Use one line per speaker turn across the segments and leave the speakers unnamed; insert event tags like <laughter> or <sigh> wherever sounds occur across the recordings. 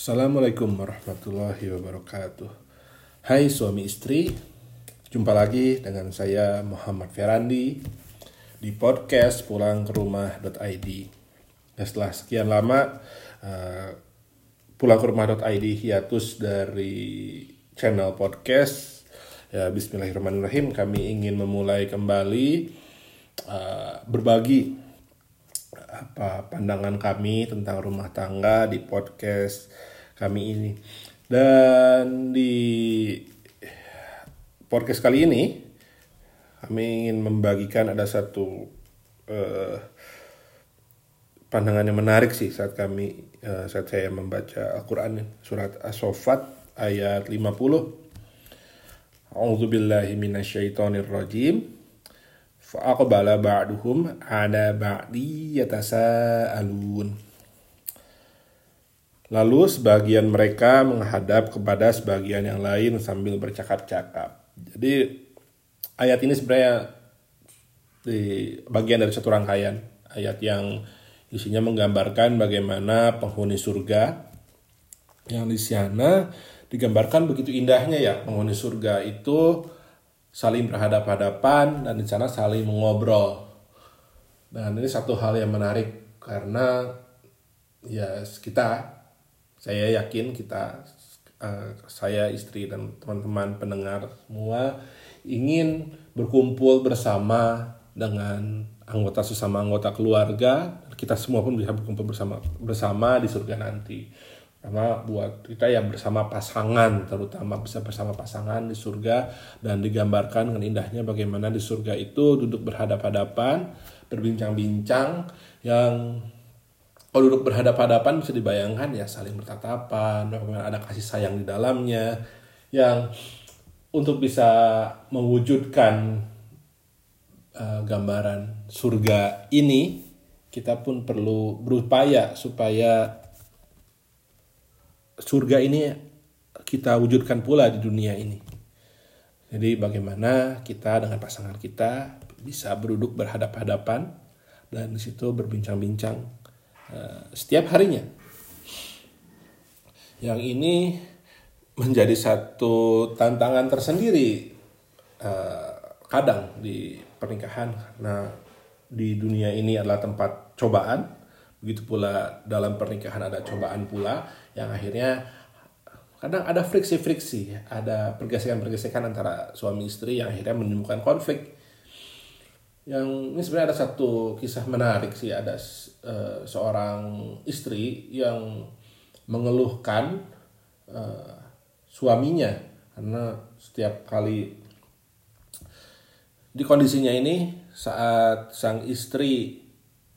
Assalamualaikum warahmatullahi wabarakatuh. Hai suami istri, jumpa lagi dengan saya Muhammad Ferandi di podcast pulang ke rumah.id. Ya, setelah sekian lama uh, pulang ke rumah.id hiatus dari channel podcast. Ya, Bismillahirrahmanirrahim. Kami ingin memulai kembali uh, berbagi apa pandangan kami tentang rumah tangga di podcast kami ini. Dan di podcast kali ini kami ingin membagikan ada satu uh, pandangan yang menarik sih saat kami uh, saat saya membaca Al-Qur'an surat As-Saffat ayat 50. A'udzubillahi minasyaitonirrajim. Fa'aqbala ba'duhum ala ba'di yatasa'alun. Lalu sebagian mereka menghadap kepada sebagian yang lain sambil bercakap-cakap. Jadi ayat ini sebenarnya di bagian dari satu rangkaian ayat yang isinya menggambarkan bagaimana penghuni surga yang di sana digambarkan begitu indahnya ya penghuni surga itu saling berhadap-hadapan dan di sana saling mengobrol. Dan ini satu hal yang menarik karena ya kita saya yakin kita uh, saya istri dan teman-teman pendengar semua ingin berkumpul bersama dengan anggota sesama anggota keluarga. Kita semua pun bisa berkumpul bersama bersama di surga nanti. Karena buat kita yang bersama pasangan terutama bisa bersama pasangan di surga dan digambarkan dengan indahnya bagaimana di surga itu duduk berhadap-hadapan berbincang-bincang yang kalau duduk berhadap-hadapan bisa dibayangkan ya saling bertatapan ada kasih sayang di dalamnya yang untuk bisa mewujudkan uh, gambaran surga ini kita pun perlu berupaya supaya surga ini kita wujudkan pula di dunia ini. Jadi bagaimana kita dengan pasangan kita bisa berduduk berhadap-hadapan dan di situ berbincang-bincang setiap harinya. Yang ini menjadi satu tantangan tersendiri uh, kadang di pernikahan karena di dunia ini adalah tempat cobaan begitu pula dalam pernikahan ada cobaan pula yang akhirnya kadang ada friksi-friksi, ada pergesekan-pergesekan antara suami istri yang akhirnya menimbulkan konflik. Yang ini sebenarnya ada satu kisah menarik sih, ada uh, seorang istri yang mengeluhkan uh, suaminya. Karena setiap kali di kondisinya ini saat sang istri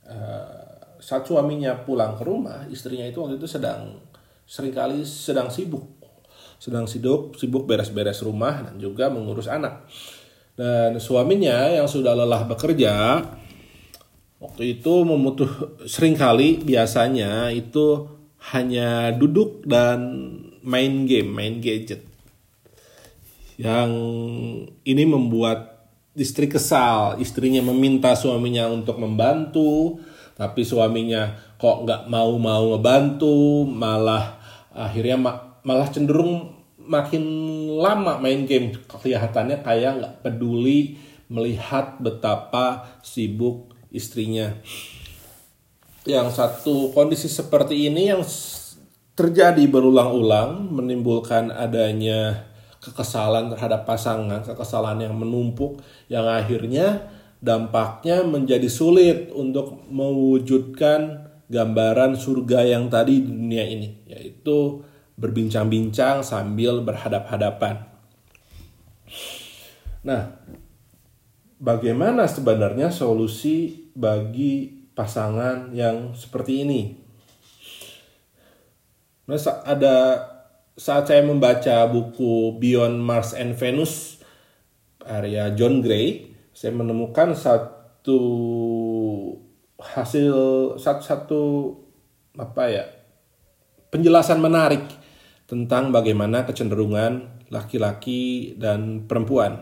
uh, saat suaminya pulang ke rumah, istrinya itu waktu itu sedang sering kali sedang sibuk. Sedang sibuk sibuk beres-beres rumah dan juga mengurus anak dan suaminya yang sudah lelah bekerja waktu itu memutuh sering kali biasanya itu hanya duduk dan main game main gadget. Yang ini membuat istri kesal. Istrinya meminta suaminya untuk membantu tapi suaminya kok nggak mau mau ngebantu malah akhirnya ma malah cenderung makin lama main game kelihatannya kayak nggak peduli melihat betapa sibuk istrinya. Yang satu kondisi seperti ini yang terjadi berulang-ulang menimbulkan adanya kekesalan terhadap pasangan, kekesalan yang menumpuk yang akhirnya dampaknya menjadi sulit untuk mewujudkan gambaran surga yang tadi di dunia ini, yaitu berbincang-bincang sambil berhadap-hadapan. Nah, bagaimana sebenarnya solusi bagi pasangan yang seperti ini? Nah, ada saat saya membaca buku Beyond Mars and Venus karya John Gray, saya menemukan satu hasil satu-satu apa ya penjelasan menarik tentang bagaimana kecenderungan laki-laki dan perempuan.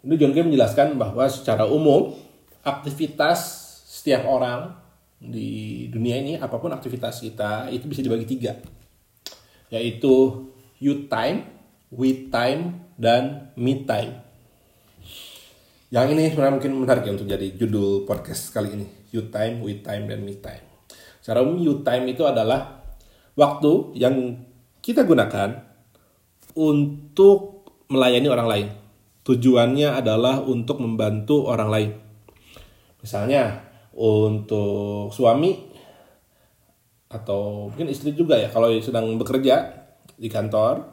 Ini John Gray menjelaskan bahwa secara umum aktivitas setiap orang di dunia ini apa pun aktivitas kita itu bisa dibagi tiga yaitu you time, we time, dan me time. Yang ini sebenarnya mungkin menarik ya untuk jadi judul podcast kali ini. You time, we time, dan me time. Secara umum you time itu adalah waktu yang kita gunakan untuk melayani orang lain. Tujuannya adalah untuk membantu orang lain. Misalnya untuk suami atau mungkin istri juga ya kalau sedang bekerja di kantor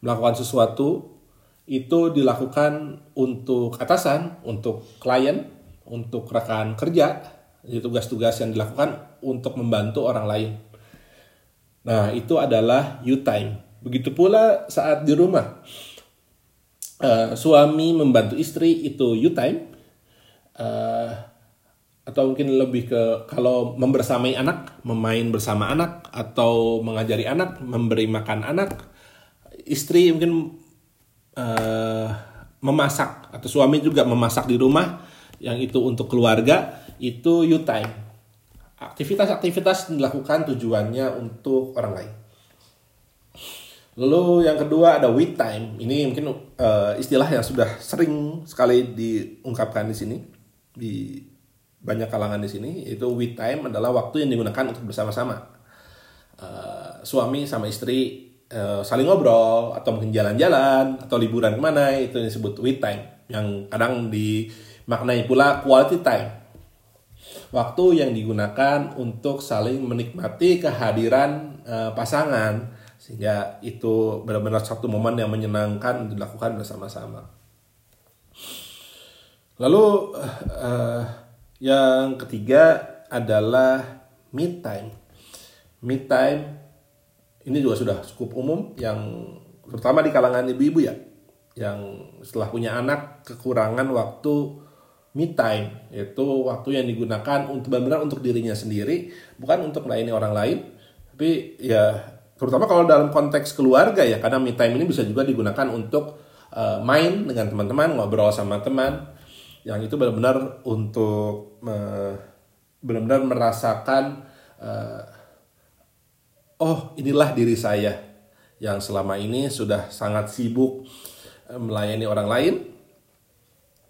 melakukan sesuatu itu dilakukan untuk atasan, untuk klien, untuk rekan kerja, jadi tugas-tugas yang dilakukan untuk membantu orang lain. Nah, itu adalah you time. Begitu pula saat di rumah. Uh, suami membantu istri itu you time. Uh, atau mungkin lebih ke kalau membersamai anak, memain bersama anak, atau mengajari anak, memberi makan anak, istri mungkin uh, memasak atau suami juga memasak di rumah yang itu untuk keluarga itu you time aktivitas-aktivitas dilakukan tujuannya untuk orang lain. Lalu yang kedua ada we time. Ini mungkin uh, istilah yang sudah sering sekali diungkapkan di sini di banyak kalangan di sini itu we time adalah waktu yang digunakan untuk bersama-sama. Uh, suami sama istri uh, saling ngobrol atau mungkin jalan-jalan atau liburan ke mana itu disebut we time. Yang kadang dimaknai pula quality time waktu yang digunakan untuk saling menikmati kehadiran uh, pasangan. Sehingga itu benar-benar satu momen yang menyenangkan dilakukan bersama-sama. Lalu uh, yang ketiga adalah me time. Me time ini juga sudah cukup umum yang terutama di kalangan ibu-ibu ya yang setelah punya anak kekurangan waktu me time yaitu waktu yang digunakan untuk benar-benar untuk dirinya sendiri bukan untuk melayani orang lain. Tapi ya terutama kalau dalam konteks keluarga ya karena me time ini bisa juga digunakan untuk uh, main dengan teman-teman ngobrol sama teman. Yang itu benar-benar untuk uh, benar-benar merasakan uh, oh inilah diri saya yang selama ini sudah sangat sibuk eh, melayani orang lain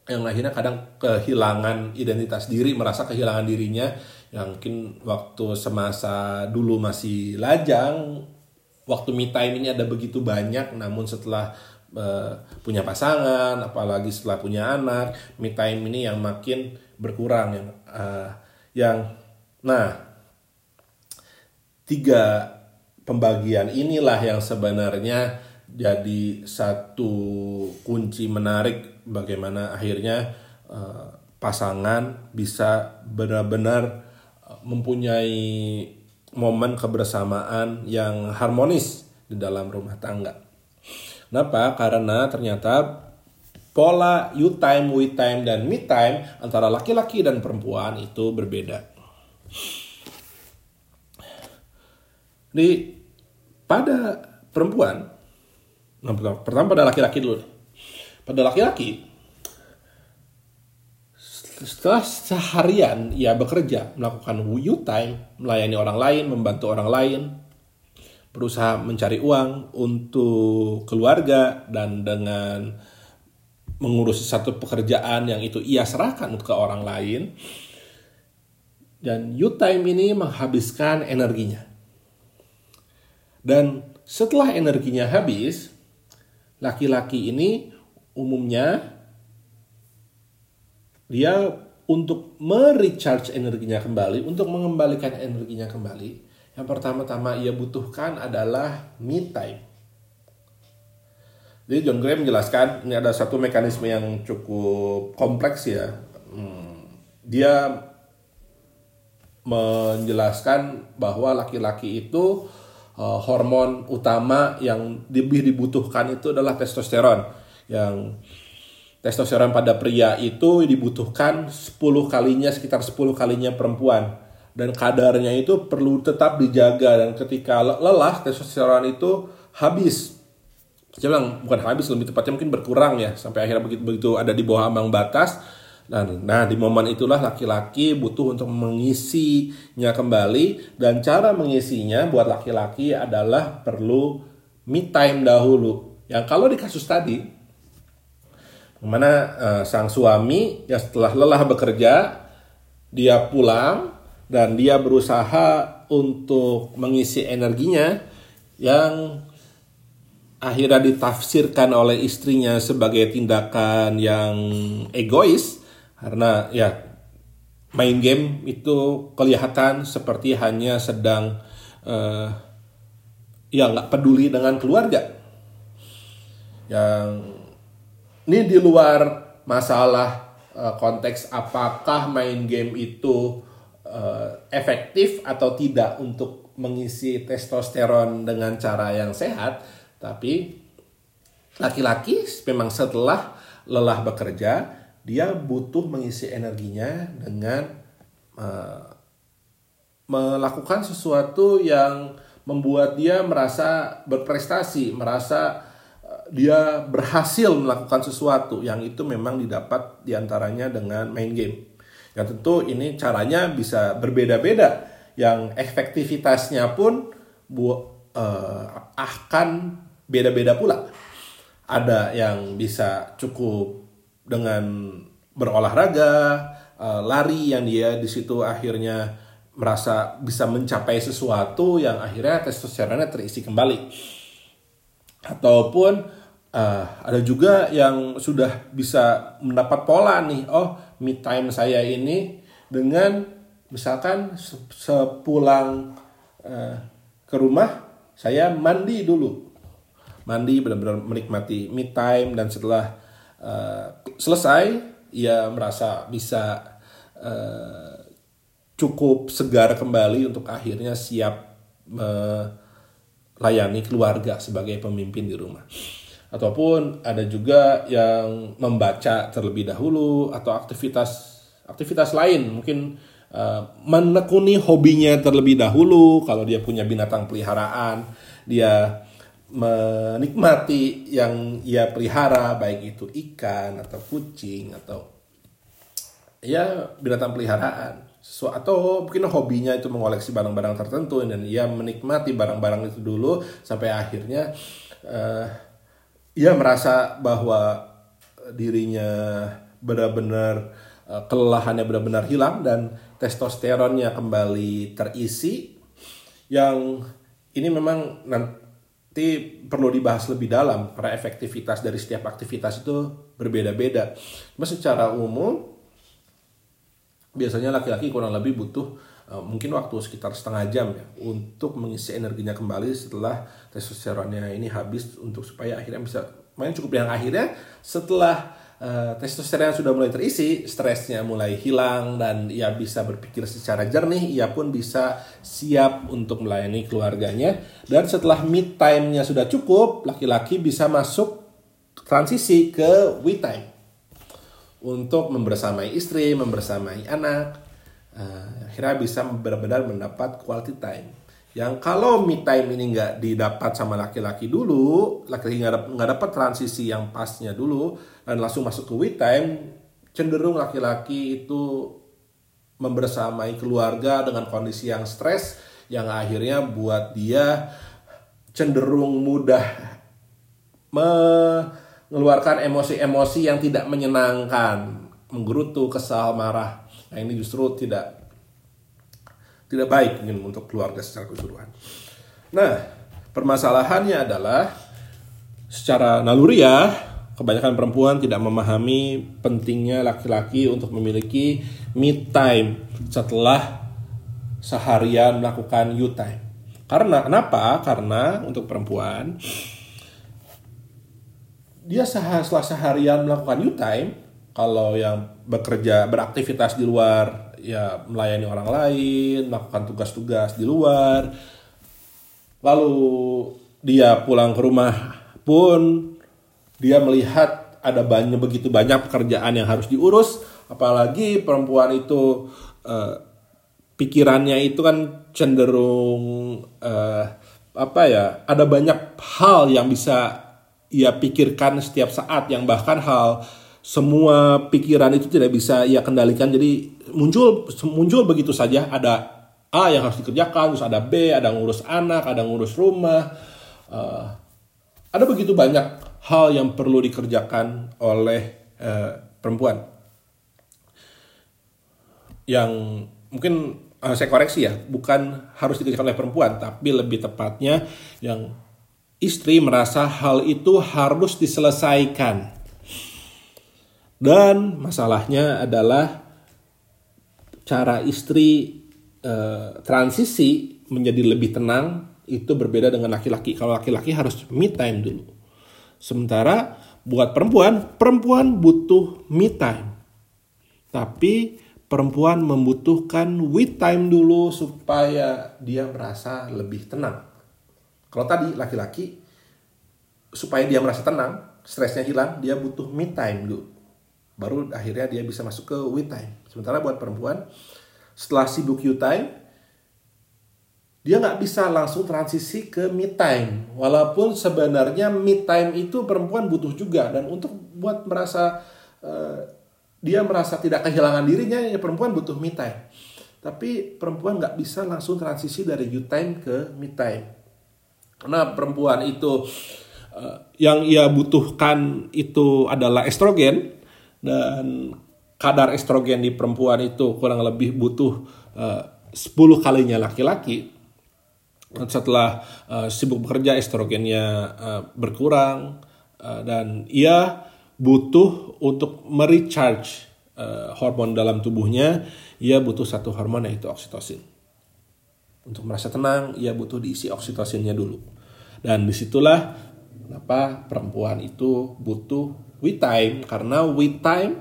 yang akhirnya kadang kehilangan identitas diri, merasa kehilangan dirinya. Yang mungkin waktu semasa dulu masih lajang, waktu me time ini ada begitu banyak, namun setelah uh, punya pasangan, apalagi setelah punya anak, me time ini yang makin berkurang yang uh, yang nah tiga pembagian inilah yang sebenarnya jadi satu kunci menarik bagaimana akhirnya uh, pasangan bisa benar-benar eh, mempunyai momen kebersamaan yang harmonis di dalam rumah tangga. Kenapa? Karena ternyata pola you time, we time, dan me time antara laki-laki dan perempuan itu berbeda. Di pada perempuan, nah, pertama pada laki-laki dulu. Pada laki-laki, setelah seharian ia bekerja, melakukan you time, melayani orang lain, membantu orang lain, berusaha mencari uang untuk keluarga dan dengan mengurus satu pekerjaan yang itu ia serahkan ke orang lain. Dan you time ini menghabiskan energinya. Dan setelah energinya habis, laki-laki ini umumnya dia untuk merecharge energinya kembali, untuk mengembalikan energinya kembali, yang pertama-tama ia butuhkan adalah me time. Jadi John Gray menjelaskan ini ada satu mekanisme yang cukup kompleks ya. Hmm, dia menjelaskan bahwa laki-laki itu uh, hormon utama yang lebih dibutuhkan itu adalah testosteron yang testosteron pada pria itu dibutuhkan 10 kalinya sekitar 10 kalinya perempuan. Dan kadarnya itu perlu tetap dijaga dan ketika lelah testosteron itu habis. Saya bilang bukan habis lebih tepatnya mungkin berkurang ya sampai akhirnya begitu begitu ada di bawah ambang batas. Nah, nah di momen itulah laki-laki butuh untuk mengisinya kembali dan cara mengisinya buat laki-laki adalah perlu me time dahulu. Yang kalau di kasus tadi, mana uh, sang suami yang setelah lelah bekerja, dia pulang dan dia berusaha untuk mengisi energinya yang akhirnya ditafsirkan oleh istrinya sebagai tindakan yang egois karena ya main game itu kelihatan seperti hanya sedang uh, ya nggak peduli dengan keluarga. Yang ini di luar masalah uh, konteks apakah main game itu uh, efektif atau tidak untuk mengisi testosteron dengan cara yang sehat tapi laki-laki memang setelah lelah bekerja dia butuh mengisi energinya dengan uh, melakukan sesuatu yang membuat dia merasa berprestasi, merasa dia berhasil melakukan sesuatu yang itu memang didapat di antaranya dengan main game. Ya tentu ini caranya bisa berbeda-beda, yang efektivitasnya pun bu, uh, akan beda-beda pula. Ada yang bisa cukup dengan berolahraga, uh, lari yang dia di situ akhirnya merasa bisa mencapai sesuatu yang akhirnya testosteronnya terisi kembali. Ataupun uh, ada juga yang sudah bisa mendapat pola nih, oh me time saya ini dengan misalkan sepulang uh, ke rumah saya mandi dulu. Mandi benar-benar menikmati me time dan setelah uh, selesai ia merasa bisa uh, cukup segar kembali untuk akhirnya siap melayani keluarga sebagai pemimpin di rumah. Ataupun ada juga yang membaca terlebih dahulu atau aktivitas aktivitas lain. Mungkin uh, menekuni hobinya terlebih dahulu. Kalau dia punya binatang peliharaan dia menikmati yang ia pelihara baik itu ikan atau kucing atau ya binatang peliharaan atau mungkin hobinya itu mengoleksi barang-barang tertentu dan ia menikmati barang-barang itu dulu sampai akhirnya uh, ia merasa bahwa dirinya benar-benar uh, kelelahannya benar-benar hilang dan testosteronnya kembali terisi yang ini memang nanti perlu dibahas lebih dalam karena efektivitas dari setiap aktivitas itu berbeda-beda. Cuma secara umum biasanya laki-laki kurang lebih butuh uh, mungkin waktu sekitar setengah jam ya untuk mengisi energinya kembali setelah testosteronnya ini habis untuk supaya akhirnya bisa main cukup yang akhirnya setelah uh, testosteron sudah mulai terisi, stresnya mulai hilang dan ia bisa berpikir secara jernih, ia pun bisa siap untuk melayani keluarganya. Dan setelah mid time-nya sudah cukup, laki-laki bisa masuk transisi ke we time untuk membersamai istri, membersamai anak. Uh, akhirnya bisa benar-benar mendapat quality time yang kalau me time ini nggak didapat sama laki-laki dulu, laki-laki nggak dapat transisi yang pasnya dulu dan langsung masuk ke we time, cenderung laki-laki itu membersamai keluarga dengan kondisi yang stres yang akhirnya buat dia cenderung mudah mengeluarkan emosi-emosi yang tidak menyenangkan, menggerutu, kesal, marah. Nah ini justru tidak tidak baik ingin untuk keluarga secara keseluruhan. Nah, permasalahannya adalah secara naluriah kebanyakan perempuan tidak memahami pentingnya laki-laki untuk memiliki me time setelah seharian melakukan you time. Karena kenapa? Karena untuk perempuan dia setelah seharian melakukan you time kalau yang bekerja beraktivitas di luar ya melayani orang lain, melakukan tugas-tugas di luar. Lalu dia pulang ke rumah pun dia melihat ada banyak begitu banyak pekerjaan yang harus diurus, apalagi perempuan itu uh, pikirannya itu kan cenderung uh, apa ya, ada banyak hal yang bisa ia pikirkan setiap saat yang bahkan hal semua pikiran itu tidak bisa ia kendalikan. Jadi muncul muncul begitu saja. Ada A yang harus dikerjakan terus ada B ada ngurus anak ada ngurus rumah. Uh, ada begitu banyak hal yang perlu dikerjakan oleh uh, perempuan. Yang mungkin uh, saya koreksi ya bukan harus dikerjakan oleh perempuan tapi lebih tepatnya yang istri merasa hal itu harus diselesaikan dan masalahnya adalah cara istri uh, transisi menjadi lebih tenang itu berbeda dengan laki-laki. Kalau laki-laki harus me time dulu. Sementara buat perempuan, perempuan butuh me time. Tapi perempuan membutuhkan we time dulu supaya dia merasa lebih tenang. Kalau tadi laki-laki supaya dia merasa tenang, stresnya hilang, dia butuh me time dulu. Baru akhirnya dia bisa masuk ke we time. Sementara buat perempuan setelah sibuk you time dia nggak bisa langsung transisi ke me time. Walaupun sebenarnya me time itu perempuan butuh juga. Dan untuk buat merasa uh, dia merasa tidak kehilangan dirinya ya perempuan butuh me time. Tapi perempuan nggak bisa langsung transisi dari you time ke me time karena perempuan itu uh, yang ia butuhkan itu adalah estrogen dan kadar estrogen di perempuan itu kurang lebih butuh uh, 10 kalinya laki-laki. Setelah uh, sibuk bekerja estrogennya uh, berkurang uh, dan ia butuh untuk merecharge uh, hormon dalam tubuhnya, ia butuh satu hormon yaitu oksitosin. Untuk merasa tenang, ia butuh diisi oksitosinnya dulu. Dan di situlah kenapa perempuan itu butuh we time. Karena we time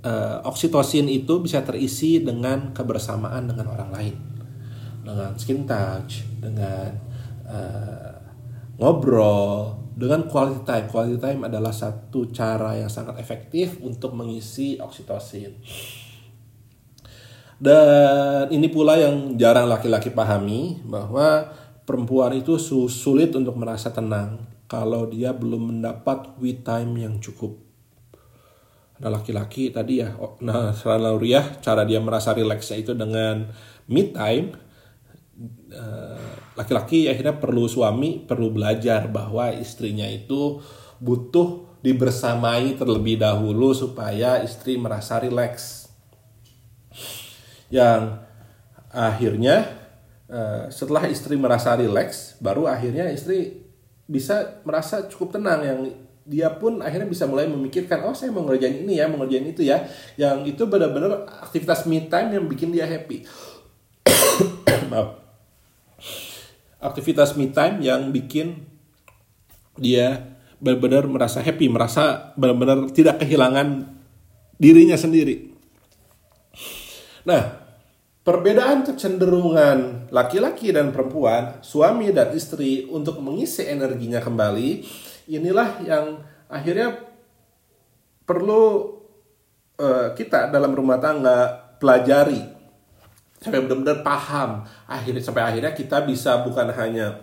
uh, oksitosin itu bisa terisi dengan kebersamaan dengan orang lain. Dengan skin touch dengan uh, ngobrol dengan quality time. Quality time adalah satu cara yang sangat efektif untuk mengisi oksitosin. Dan ini pula yang jarang laki-laki pahami bahwa perempuan itu sulit untuk merasa tenang kalau dia belum mendapat we time yang cukup. Ada laki-laki tadi ya, oh, nah Lauriah cara dia merasa rileksnya itu dengan me time. Eh, laki-laki akhirnya perlu suami perlu belajar bahwa istrinya itu butuh dibersamai terlebih dahulu supaya istri merasa rileks. Yang akhirnya eh, setelah istri merasa rileks, baru akhirnya istri bisa merasa cukup tenang yang dia pun akhirnya bisa mulai memikirkan oh saya mau ngerjain ini ya mau ngerjain itu ya. Yang itu benar-benar aktivitas me time yang bikin dia happy. <coughs> Maaf. Aktivitas me time yang bikin dia benar-benar merasa happy merasa benar-benar tidak kehilangan dirinya sendiri. Nah Perbedaan kecenderungan laki-laki dan perempuan, suami dan istri untuk mengisi energinya kembali, inilah yang akhirnya perlu uh, kita dalam rumah tangga pelajari sampai benar-benar paham. Akhirnya sampai akhirnya kita bisa bukan hanya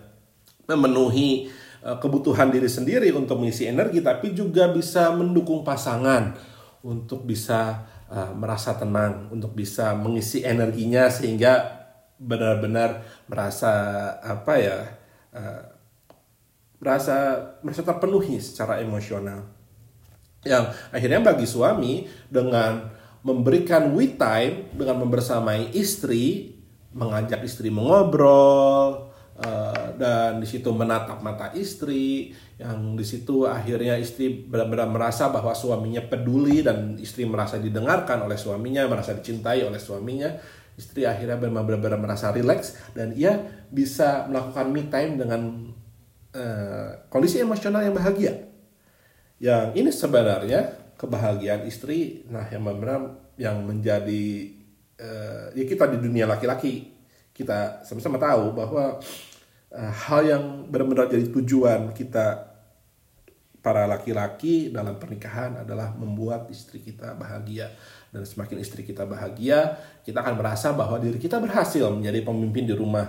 memenuhi uh, kebutuhan diri sendiri untuk mengisi energi, tapi juga bisa mendukung pasangan untuk bisa uh, merasa tenang untuk bisa mengisi energinya sehingga benar-benar merasa apa ya uh, merasa merasa terpenuhi secara emosional. Yang akhirnya bagi suami dengan memberikan we time dengan membersamai istri mengajak istri mengobrol uh, dan di situ menatap mata istri yang di situ akhirnya istri benar-benar merasa bahwa suaminya peduli dan istri merasa didengarkan oleh suaminya, merasa dicintai oleh suaminya, istri akhirnya benar-benar merasa rileks dan ia bisa melakukan me time dengan uh, kondisi emosional yang bahagia. Yang ini sebenarnya kebahagiaan istri, nah yang benar yang menjadi uh, ya kita di dunia laki-laki kita sama-sama tahu bahwa uh, hal yang benar-benar jadi tujuan kita para laki-laki dalam pernikahan adalah membuat istri kita bahagia. Dan semakin istri kita bahagia kita akan merasa bahwa diri kita berhasil menjadi pemimpin di rumah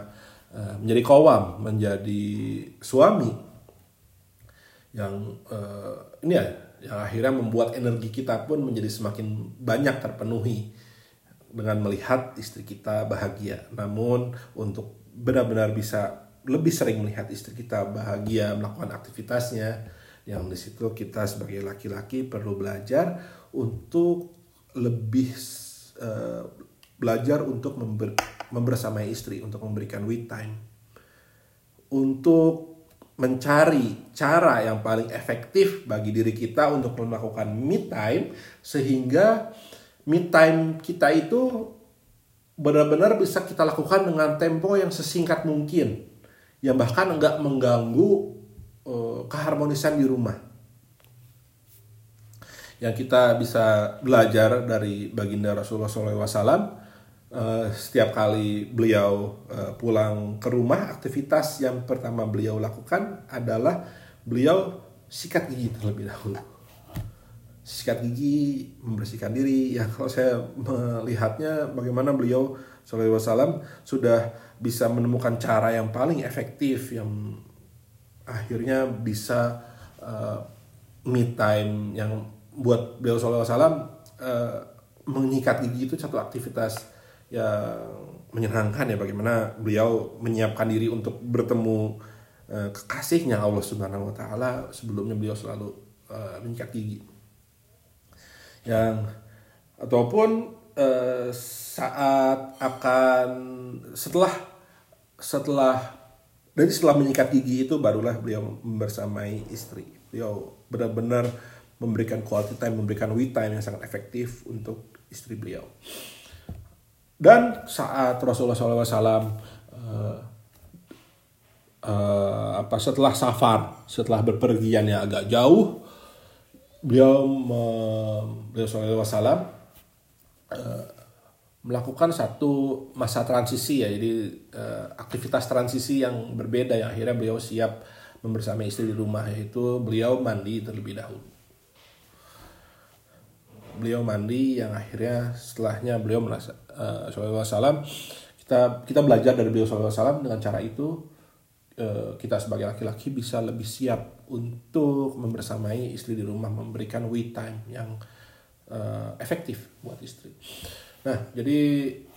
eh, menjadi kawam menjadi suami yang uh, ini ya yang akhirnya membuat energi kita pun menjadi semakin banyak terpenuhi dengan melihat istri kita bahagia. Namun untuk benar-benar bisa lebih sering melihat istri kita bahagia melakukan aktivitasnya, yang di situ kita sebagai laki-laki perlu belajar untuk lebih uh, belajar untuk member, membersamai istri, untuk memberikan we time, untuk mencari cara yang paling efektif bagi diri kita untuk melakukan me time sehingga me time kita itu benar-benar bisa kita lakukan dengan tempo yang sesingkat mungkin. Yang bahkan enggak mengganggu uh, keharmonisan di rumah. Yang kita bisa belajar dari baginda Rasulullah SAW uh, eh, setiap kali beliau uh, pulang ke rumah aktivitas yang pertama beliau lakukan adalah beliau sikat gigi terlebih dahulu sikat gigi, membersihkan diri. Ya kalau saya melihatnya bagaimana beliau Wasallam sudah bisa menemukan cara yang paling efektif yang akhirnya bisa uh, me time yang buat beliau Wasallam uh, mengikat gigi itu satu aktivitas yang menyenangkan ya bagaimana beliau menyiapkan diri untuk bertemu uh, kekasihnya Allah Subhanahu Wa Taala sebelumnya beliau selalu uh, menyikat gigi yang ataupun uh, saat akan setelah setelah dari setelah menyikat gigi itu barulah beliau bersamai istri. Beliau benar-benar memberikan quality time memberikan we time yang sangat efektif untuk istri beliau. Dan saat Rasulullah SAW uh, uh, apa setelah safar setelah berpergian yang agak jauh beliau beliau Sallallahu Wasallam uh, melakukan satu masa transisi ya. Jadi uh, aktivitas transisi yang berbeda yang akhirnya beliau siap membersamai istri di rumah yaitu beliau mandi terlebih dahulu. Beliau mandi yang akhirnya setelahnya beliau merasa uh, Wasallam kita kita belajar dari beliau Sallallahu Wasallam. Dengan cara itu Eh, kita sebagai laki-laki bisa lebih siap untuk membersamai istri di rumah memberikan we time yang uh, efektif buat istri. Nah, jadi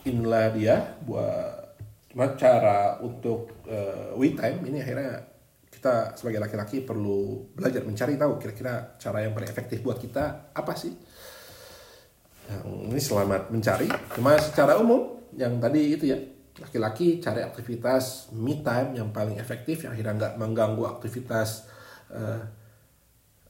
inilah dia buat cara untuk uh, we time ini akhirnya kita sebagai laki-laki perlu belajar mencari tahu kira-kira cara yang paling efektif buat kita apa sih. Yang ini selamat mencari. Cuma secara umum yang tadi itu ya laki-laki cari aktivitas me time yang paling efektif yang akhirnya nggak mengganggu aktivitas uh,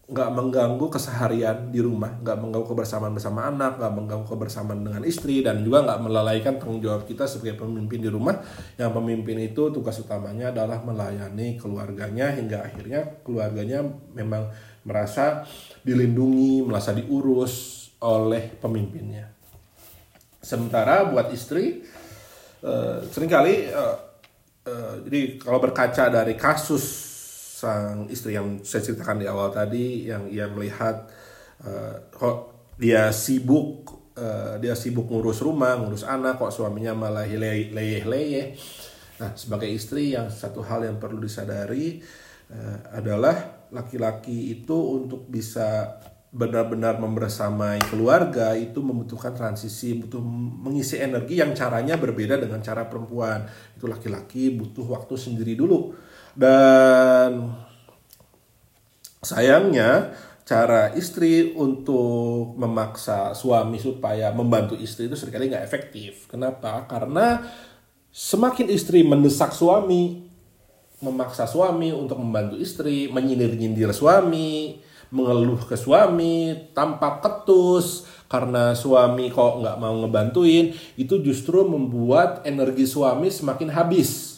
nggak mengganggu keseharian di rumah, nggak mengganggu kebersamaan bersama anak, nggak mengganggu kebersamaan dengan istri, dan juga nggak melalaikan tanggung jawab kita sebagai pemimpin di rumah. Yang pemimpin itu tugas utamanya adalah melayani keluarganya hingga akhirnya keluarganya memang merasa dilindungi, merasa diurus oleh pemimpinnya. Sementara buat istri, uh, sering kali uh, jadi kalau berkaca dari kasus sang istri yang saya ceritakan di awal tadi yang ia melihat uh, dia sibuk uh, dia sibuk ngurus rumah ngurus anak kok suaminya malah leyeh-leyeh nah sebagai istri yang satu hal yang perlu disadari uh, adalah laki-laki itu untuk bisa benar-benar membersamai keluarga itu membutuhkan transisi, butuh mengisi energi yang caranya berbeda dengan cara perempuan. Itu laki-laki butuh waktu sendiri dulu. Dan sayangnya cara istri untuk memaksa suami supaya membantu istri itu sering kali nggak efektif. Kenapa? Karena semakin istri mendesak suami, memaksa suami untuk membantu istri, menyindir-nyindir suami, mengeluh ke suami tampak ketus karena suami kok nggak mau ngebantuin itu justru membuat energi suami semakin habis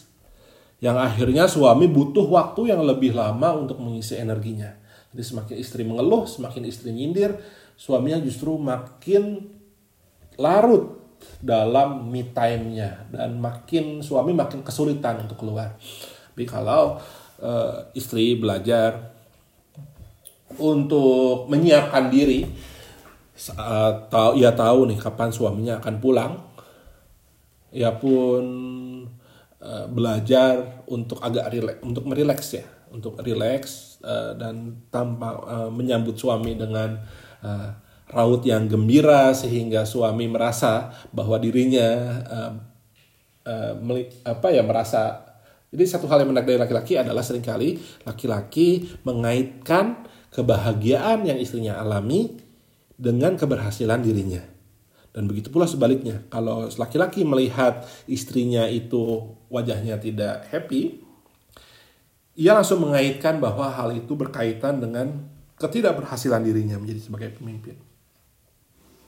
yang akhirnya suami butuh waktu yang lebih lama untuk mengisi energinya jadi semakin istri mengeluh semakin istri nyindir suaminya justru makin larut dalam me time-nya dan makin suami makin kesulitan untuk keluar. Tapi kalau uh, istri belajar untuk menyiapkan diri saat tahu ia tahu nih kapan suaminya akan pulang ia pun uh, belajar untuk agak rileks untuk merileks ya untuk rileks uh, dan tanpa uh, menyambut suami dengan uh, raut yang gembira sehingga suami merasa bahwa dirinya uh, uh, meli, apa ya merasa jadi satu hal yang menarik dari laki-laki adalah sering kali laki-laki mengaitkan kebahagiaan yang istrinya alami dengan keberhasilan dirinya. Dan begitu pula sebaliknya, kalau laki-laki melihat istrinya itu wajahnya tidak happy, ia langsung mengaitkan bahwa hal itu berkaitan dengan ketidakberhasilan dirinya menjadi sebagai pemimpin.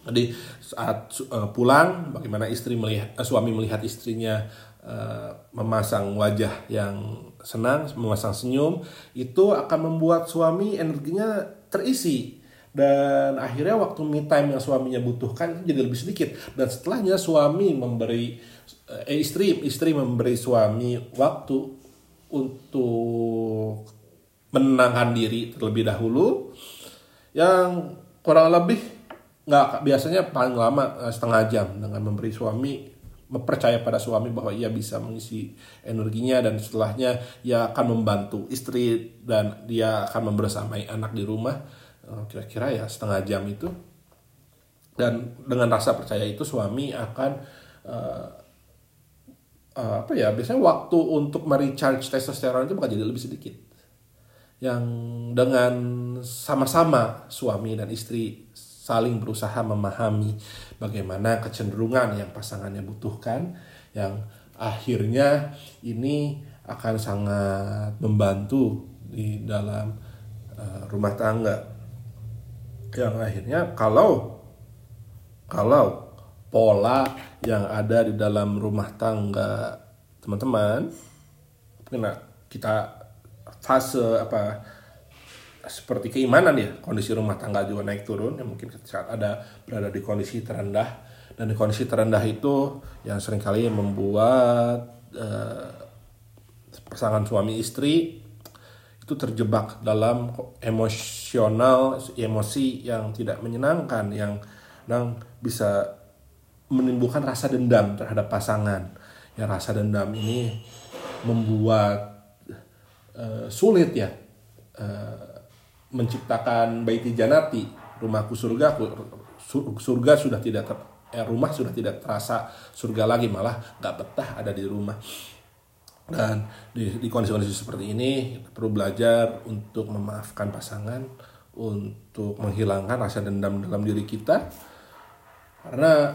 Jadi saat uh, pulang, bagaimana istri melihat uh, suami melihat istrinya uh, memasang wajah yang senang, memasang senyum, itu akan membuat suami energinya terisi dan akhirnya waktu me time yang suaminya butuhkan itu jadi lebih sedikit. Dan setelahnya suami memberi eh, istri istri memberi suami waktu untuk menenangkan diri terlebih dahulu. Yang kurang lebih nggak biasanya paling lama eh, setengah jam dengan memberi suami mempercaya pada suami bahwa ia bisa mengisi energinya dan setelahnya ia akan membantu istri dan dia akan membersamai anak di rumah kira-kira ya setengah jam itu. Dan dengan rasa percaya itu suami akan uh, uh, apa ya biasanya waktu untuk merecharge testosteron itu bakal jadi lebih sedikit. Yang dengan sama-sama suami dan istri saling berusaha memahami bagaimana kecenderungan yang pasangannya butuhkan yang akhirnya ini akan sangat membantu di dalam uh, rumah tangga yang akhirnya kalau kalau pola yang ada di dalam rumah tangga teman-teman kena kita fase apa seperti keimanan ya kondisi rumah tangga juga naik turun yang mungkin saat ada berada di kondisi terendah. Dan di kondisi terendah itu yang sering kali membuat uh, pasangan suami istri itu terjebak dalam emosional emosi yang tidak menyenangkan yang yang bisa menimbulkan rasa dendam terhadap pasangan. Ya rasa dendam ini membuat uh, sulit ya uh, menciptakan baiti janati rumahku surga surga sudah tidak ter, eh, rumah sudah tidak terasa surga lagi malah nggak betah ada di rumah dan di, di kondisi-kondisi seperti ini perlu belajar untuk memaafkan pasangan untuk menghilangkan rasa dendam dalam diri kita. Karena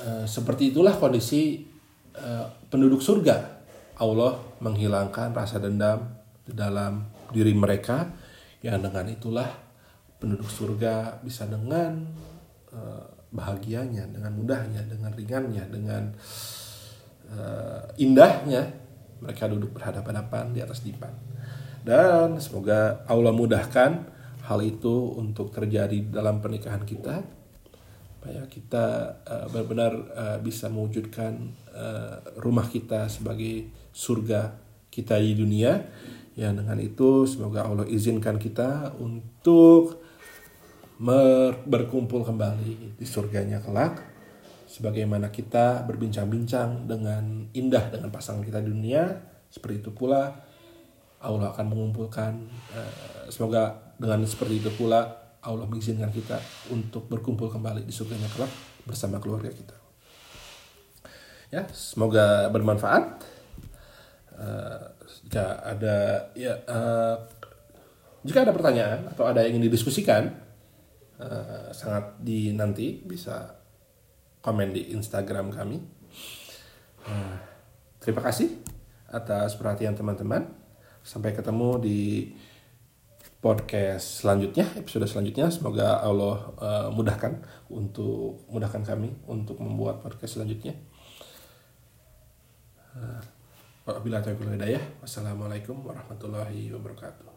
e, seperti itulah kondisi e, penduduk surga. Allah menghilangkan rasa dendam di dalam diri mereka yang dengan itulah penduduk surga bisa dengan e, bahagianya dengan mudahnya dengan ringannya dengan indahnya mereka duduk berhadapan-hadapan di atas dipan. Dan semoga Allah mudahkan hal itu untuk terjadi dalam pernikahan kita. Supaya kita uh, benar-benar uh, bisa mewujudkan uh, rumah kita sebagai surga kita di dunia. Ya dengan itu semoga Allah izinkan kita untuk berkumpul kembali di surganya kelak sebagaimana kita berbincang-bincang dengan indah dengan pasangan kita di dunia seperti itu pula Allah akan mengumpulkan uh, semoga dengan seperti itu pula Allah mengizinkan kita untuk berkumpul kembali di surganya kelak bersama keluarga kita. Ya semoga bermanfaat. Uh, jika ada ya uh, jika ada pertanyaan atau ada yang ingin didiskusikan uh, sangat di nanti bisa komen di Instagram kami. Nah, terima kasih atas perhatian teman-teman. Sampai ketemu di podcast selanjutnya, episode selanjutnya. Semoga Allah uh, mudahkan untuk mudahkan kami untuk membuat podcast selanjutnya. Uh, Wassalamualaikum warahmatullahi wabarakatuh.